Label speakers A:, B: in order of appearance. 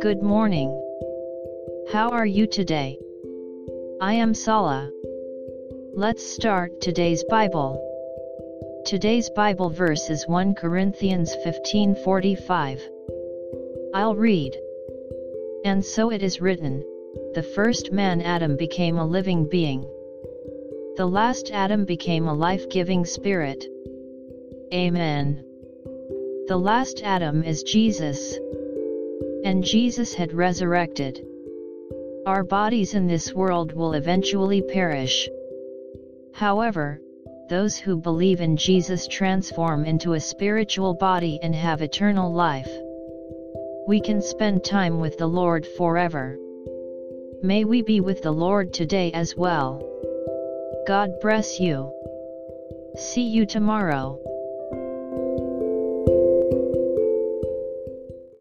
A: Good morning. How are you today? I am Sala. Let's start today's Bible. Today's Bible verse is 1 Corinthians 15:45. I'll read. And so it is written, the first man Adam became a living being. The last Adam became a life-giving spirit. Amen. The last Adam is Jesus and Jesus had resurrected. Our bodies in this world will eventually perish. However, those who believe in Jesus transform into a spiritual body and have eternal life. We can spend time with the Lord forever. May we be with the Lord today as well. God bless you. See you tomorrow.